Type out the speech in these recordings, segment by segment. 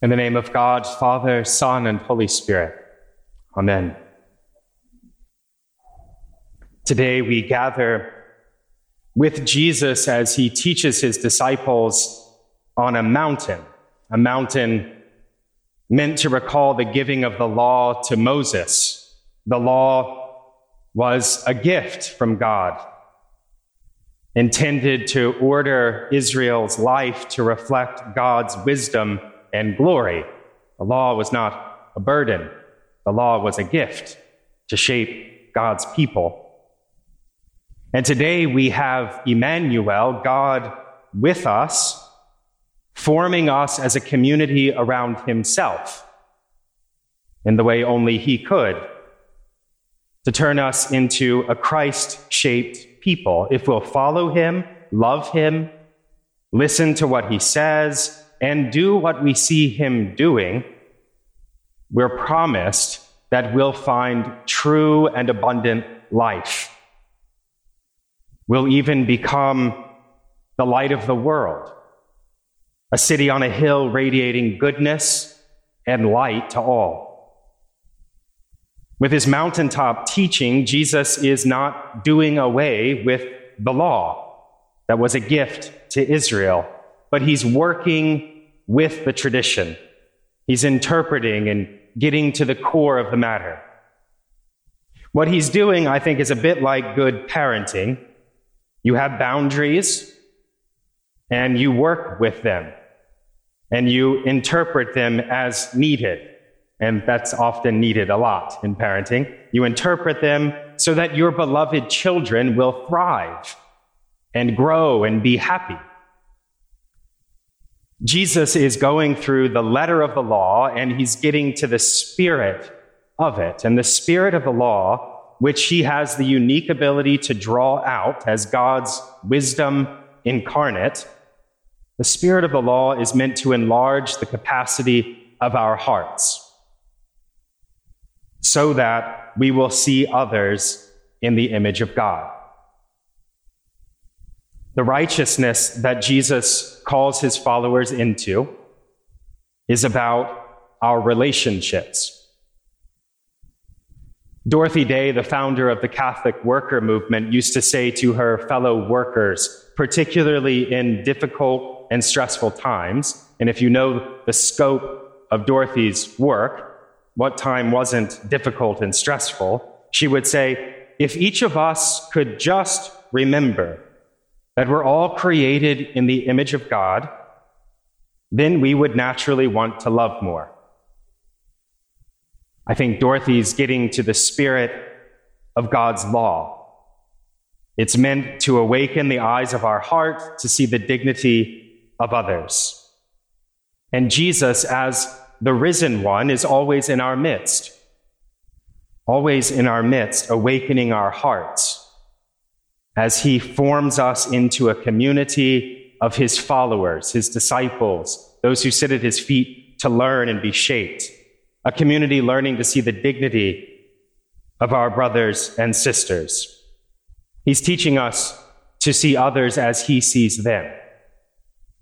In the name of God, Father, Son, and Holy Spirit. Amen. Today we gather with Jesus as he teaches his disciples on a mountain, a mountain meant to recall the giving of the law to Moses. The law was a gift from God, intended to order Israel's life to reflect God's wisdom and glory. The law was not a burden, the law was a gift to shape God's people. And today we have Emmanuel, God with us, forming us as a community around himself in the way only he could, to turn us into a Christ shaped people. If we'll follow him, love him, listen to what he says, and do what we see him doing, we're promised that we'll find true and abundant life. We'll even become the light of the world, a city on a hill radiating goodness and light to all. With his mountaintop teaching, Jesus is not doing away with the law that was a gift to Israel but he's working with the tradition. He's interpreting and getting to the core of the matter. What he's doing, I think, is a bit like good parenting. You have boundaries and you work with them and you interpret them as needed. And that's often needed a lot in parenting. You interpret them so that your beloved children will thrive and grow and be happy. Jesus is going through the letter of the law and he's getting to the spirit of it. And the spirit of the law, which he has the unique ability to draw out as God's wisdom incarnate, the spirit of the law is meant to enlarge the capacity of our hearts so that we will see others in the image of God. The righteousness that Jesus calls his followers into is about our relationships. Dorothy Day, the founder of the Catholic worker movement, used to say to her fellow workers, particularly in difficult and stressful times, and if you know the scope of Dorothy's work, what time wasn't difficult and stressful, she would say, if each of us could just remember that we're all created in the image of God, then we would naturally want to love more. I think Dorothy's getting to the spirit of God's law. It's meant to awaken the eyes of our heart to see the dignity of others. And Jesus, as the risen one, is always in our midst, always in our midst, awakening our hearts as he forms us into a community of his followers, his disciples, those who sit at his feet to learn and be shaped, a community learning to see the dignity of our brothers and sisters. He's teaching us to see others as he sees them,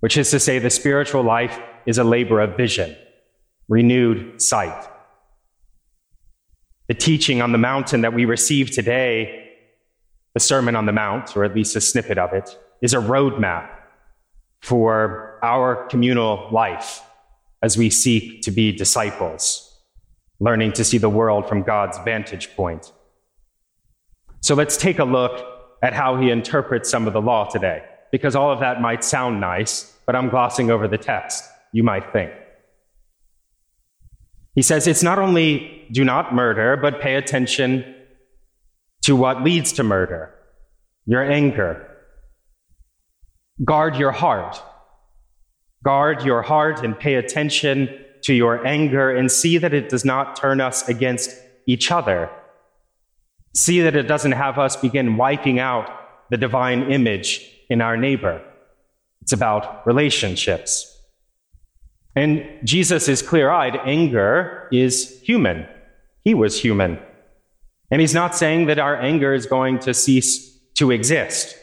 which is to say, the spiritual life is a labor of vision, renewed sight. The teaching on the mountain that we receive today the Sermon on the Mount, or at least a snippet of it, is a roadmap for our communal life as we seek to be disciples, learning to see the world from God's vantage point. So let's take a look at how he interprets some of the law today, because all of that might sound nice, but I'm glossing over the text, you might think. He says it's not only do not murder, but pay attention to what leads to murder, your anger. Guard your heart. Guard your heart and pay attention to your anger and see that it does not turn us against each other. See that it doesn't have us begin wiping out the divine image in our neighbor. It's about relationships. And Jesus is clear eyed. Anger is human. He was human. And he's not saying that our anger is going to cease to exist.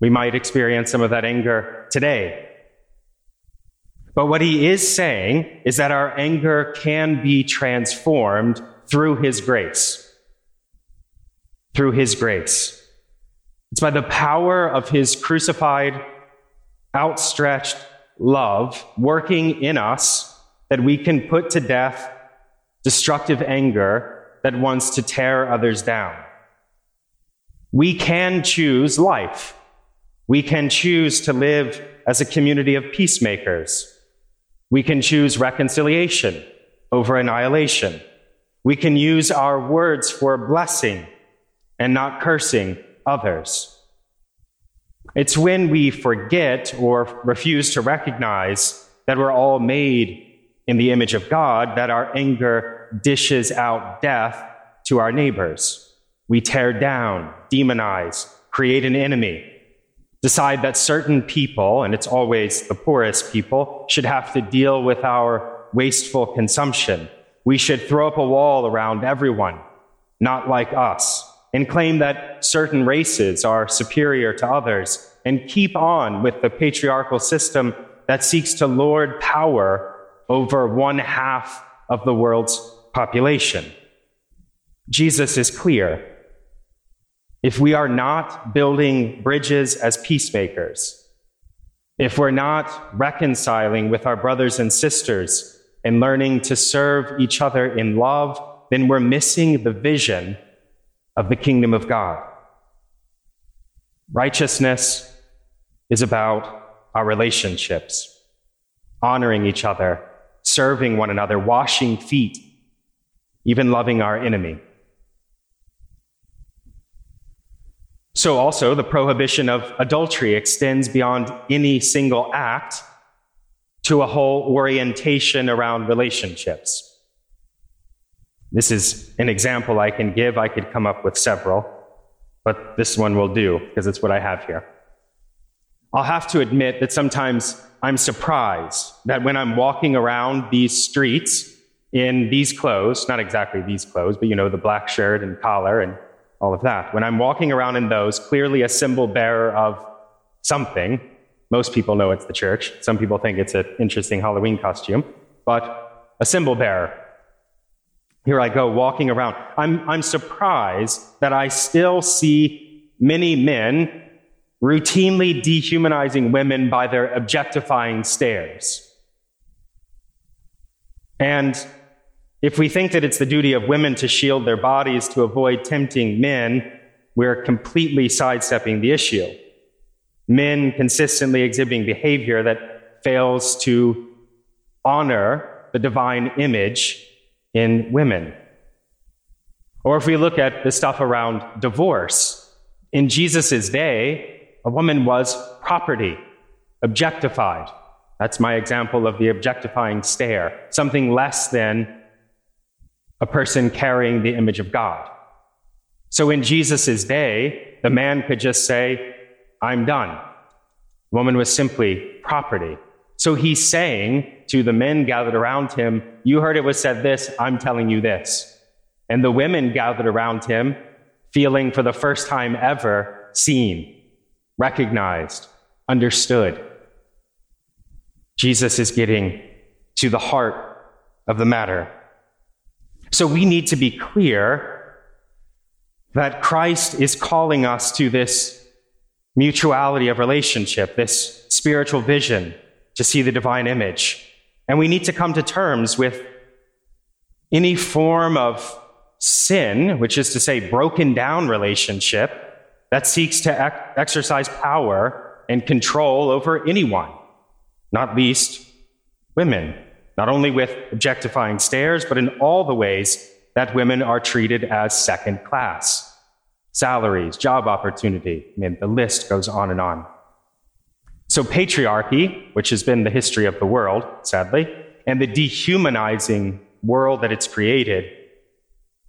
We might experience some of that anger today. But what he is saying is that our anger can be transformed through his grace. Through his grace. It's by the power of his crucified, outstretched love working in us that we can put to death destructive anger that wants to tear others down. We can choose life. We can choose to live as a community of peacemakers. We can choose reconciliation over annihilation. We can use our words for blessing and not cursing others. It's when we forget or refuse to recognize that we're all made in the image of God that our anger dishes out death to our neighbors. We tear down, demonize, create an enemy, decide that certain people, and it's always the poorest people, should have to deal with our wasteful consumption. We should throw up a wall around everyone, not like us, and claim that certain races are superior to others, and keep on with the patriarchal system that seeks to lord power over one half of the world's population. Jesus is clear. If we are not building bridges as peacemakers, if we're not reconciling with our brothers and sisters and learning to serve each other in love, then we're missing the vision of the kingdom of God. Righteousness is about our relationships, honoring each other, serving one another, washing feet, even loving our enemy. So, also, the prohibition of adultery extends beyond any single act to a whole orientation around relationships. This is an example I can give. I could come up with several, but this one will do because it's what I have here. I'll have to admit that sometimes I'm surprised that when I'm walking around these streets in these clothes, not exactly these clothes, but you know, the black shirt and collar and all of that. When I'm walking around in those, clearly a symbol bearer of something, most people know it's the church. Some people think it's an interesting Halloween costume, but a symbol bearer. Here I go walking around. I'm, I'm surprised that I still see many men routinely dehumanizing women by their objectifying stares. And if we think that it's the duty of women to shield their bodies to avoid tempting men, we're completely sidestepping the issue. Men consistently exhibiting behavior that fails to honor the divine image in women. Or if we look at the stuff around divorce, in Jesus' day, a woman was property, objectified. That's my example of the objectifying stare, something less than a person carrying the image of God. So in Jesus' day, the man could just say, I'm done. The woman was simply property. So he's saying to the men gathered around him, You heard it was said this, I'm telling you this. And the women gathered around him, feeling for the first time ever seen, recognized, understood. Jesus is getting to the heart of the matter. So we need to be clear that Christ is calling us to this mutuality of relationship, this spiritual vision to see the divine image. And we need to come to terms with any form of sin, which is to say, broken down relationship that seeks to exercise power and control over anyone, not least women not only with objectifying stares, but in all the ways that women are treated as second class salaries, job opportunity. I mean, the list goes on and on. So, patriarchy, which has been the history of the world, sadly, and the dehumanizing world that it's created,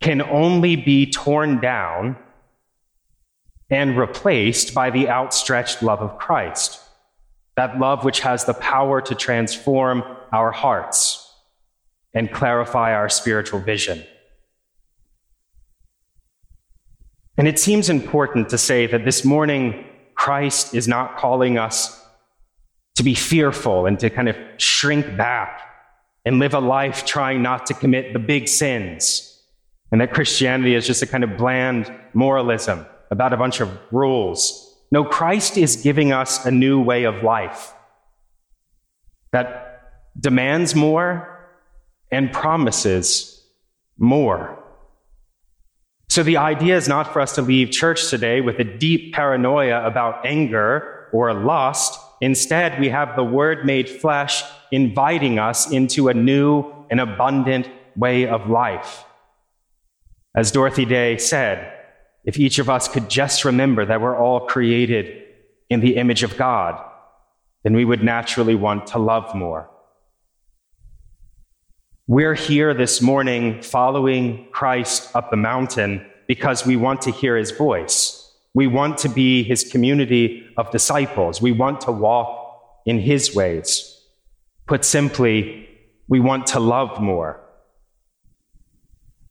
can only be torn down and replaced by the outstretched love of Christ. That love which has the power to transform our hearts and clarify our spiritual vision. And it seems important to say that this morning, Christ is not calling us to be fearful and to kind of shrink back and live a life trying not to commit the big sins. And that Christianity is just a kind of bland moralism about a bunch of rules. No, Christ is giving us a new way of life that demands more and promises more. So the idea is not for us to leave church today with a deep paranoia about anger or lust. Instead, we have the Word made flesh inviting us into a new and abundant way of life. As Dorothy Day said, if each of us could just remember that we're all created in the image of God, then we would naturally want to love more. We're here this morning following Christ up the mountain because we want to hear his voice. We want to be his community of disciples. We want to walk in his ways. Put simply, we want to love more.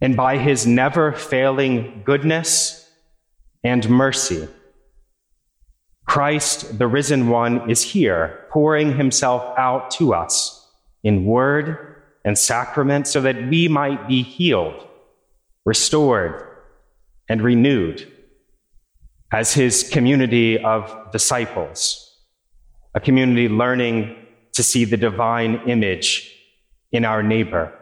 And by his never failing goodness and mercy, Christ, the risen one, is here, pouring himself out to us in word and sacrament so that we might be healed, restored, and renewed as his community of disciples, a community learning to see the divine image in our neighbor.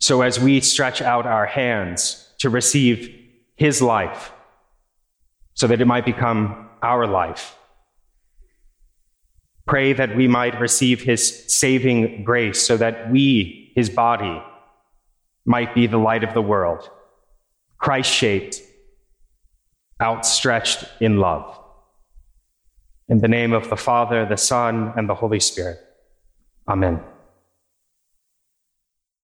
So as we stretch out our hands to receive his life, so that it might become our life, Pray that we might receive his saving grace so that we, his body, might be the light of the world, Christ shaped, outstretched in love. In the name of the Father, the Son, and the Holy Spirit. Amen.